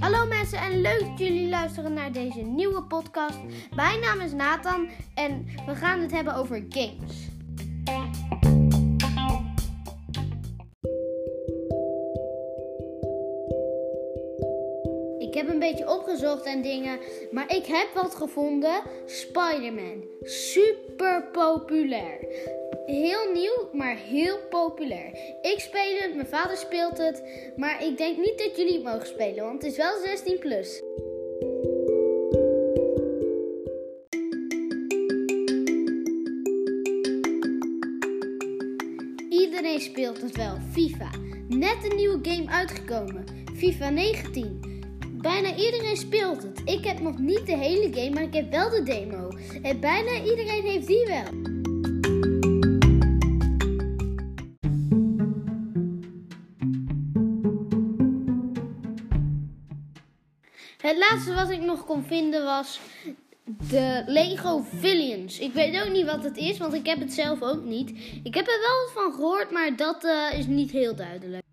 Hallo mensen en leuk dat jullie luisteren naar deze nieuwe podcast. Mijn naam is Nathan en we gaan het hebben over games. Ik heb een beetje opgezocht en dingen, maar ik heb wat gevonden. Spider-Man. Super populair. Heel nieuw, maar heel populair. Ik speel het, mijn vader speelt het, maar ik denk niet dat jullie het mogen spelen, want het is wel 16 plus. Iedereen speelt het wel. FIFA. Net een nieuwe game uitgekomen. FIFA 19. Bijna iedereen speelt het. Ik heb nog niet de hele game, maar ik heb wel de demo. En bijna iedereen heeft die wel. Het laatste wat ik nog kon vinden was de Lego Villains. Ik weet ook niet wat het is, want ik heb het zelf ook niet. Ik heb er wel wat van gehoord, maar dat eh, is niet heel duidelijk.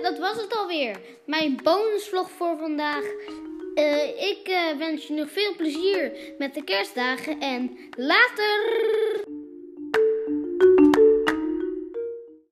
Dat was het alweer. Mijn bonusvlog voor vandaag. Eh, ik eh, wens je nog veel plezier met de kerstdagen en later!